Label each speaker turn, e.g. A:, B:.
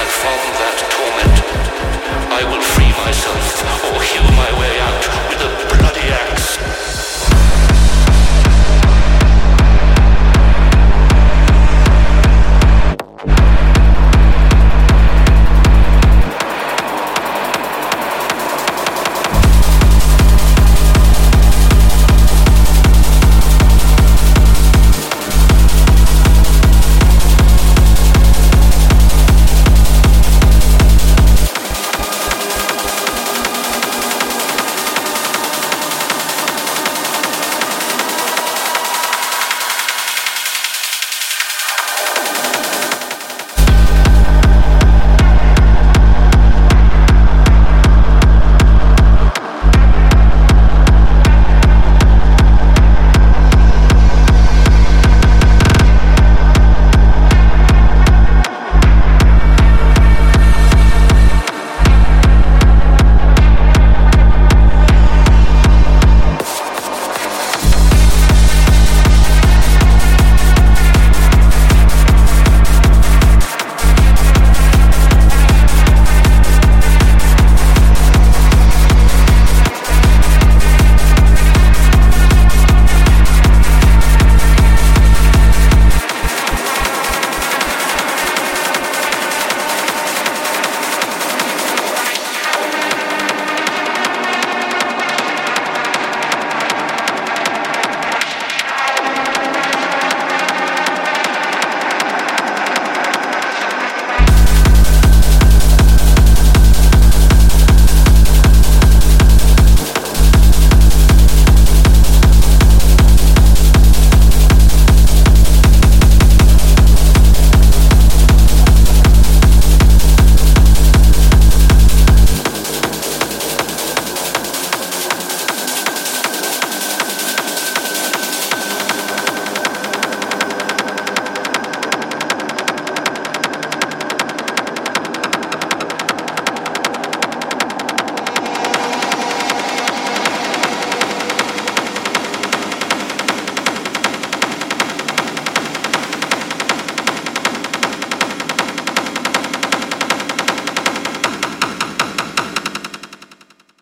A: and from that torment I will free myself or heal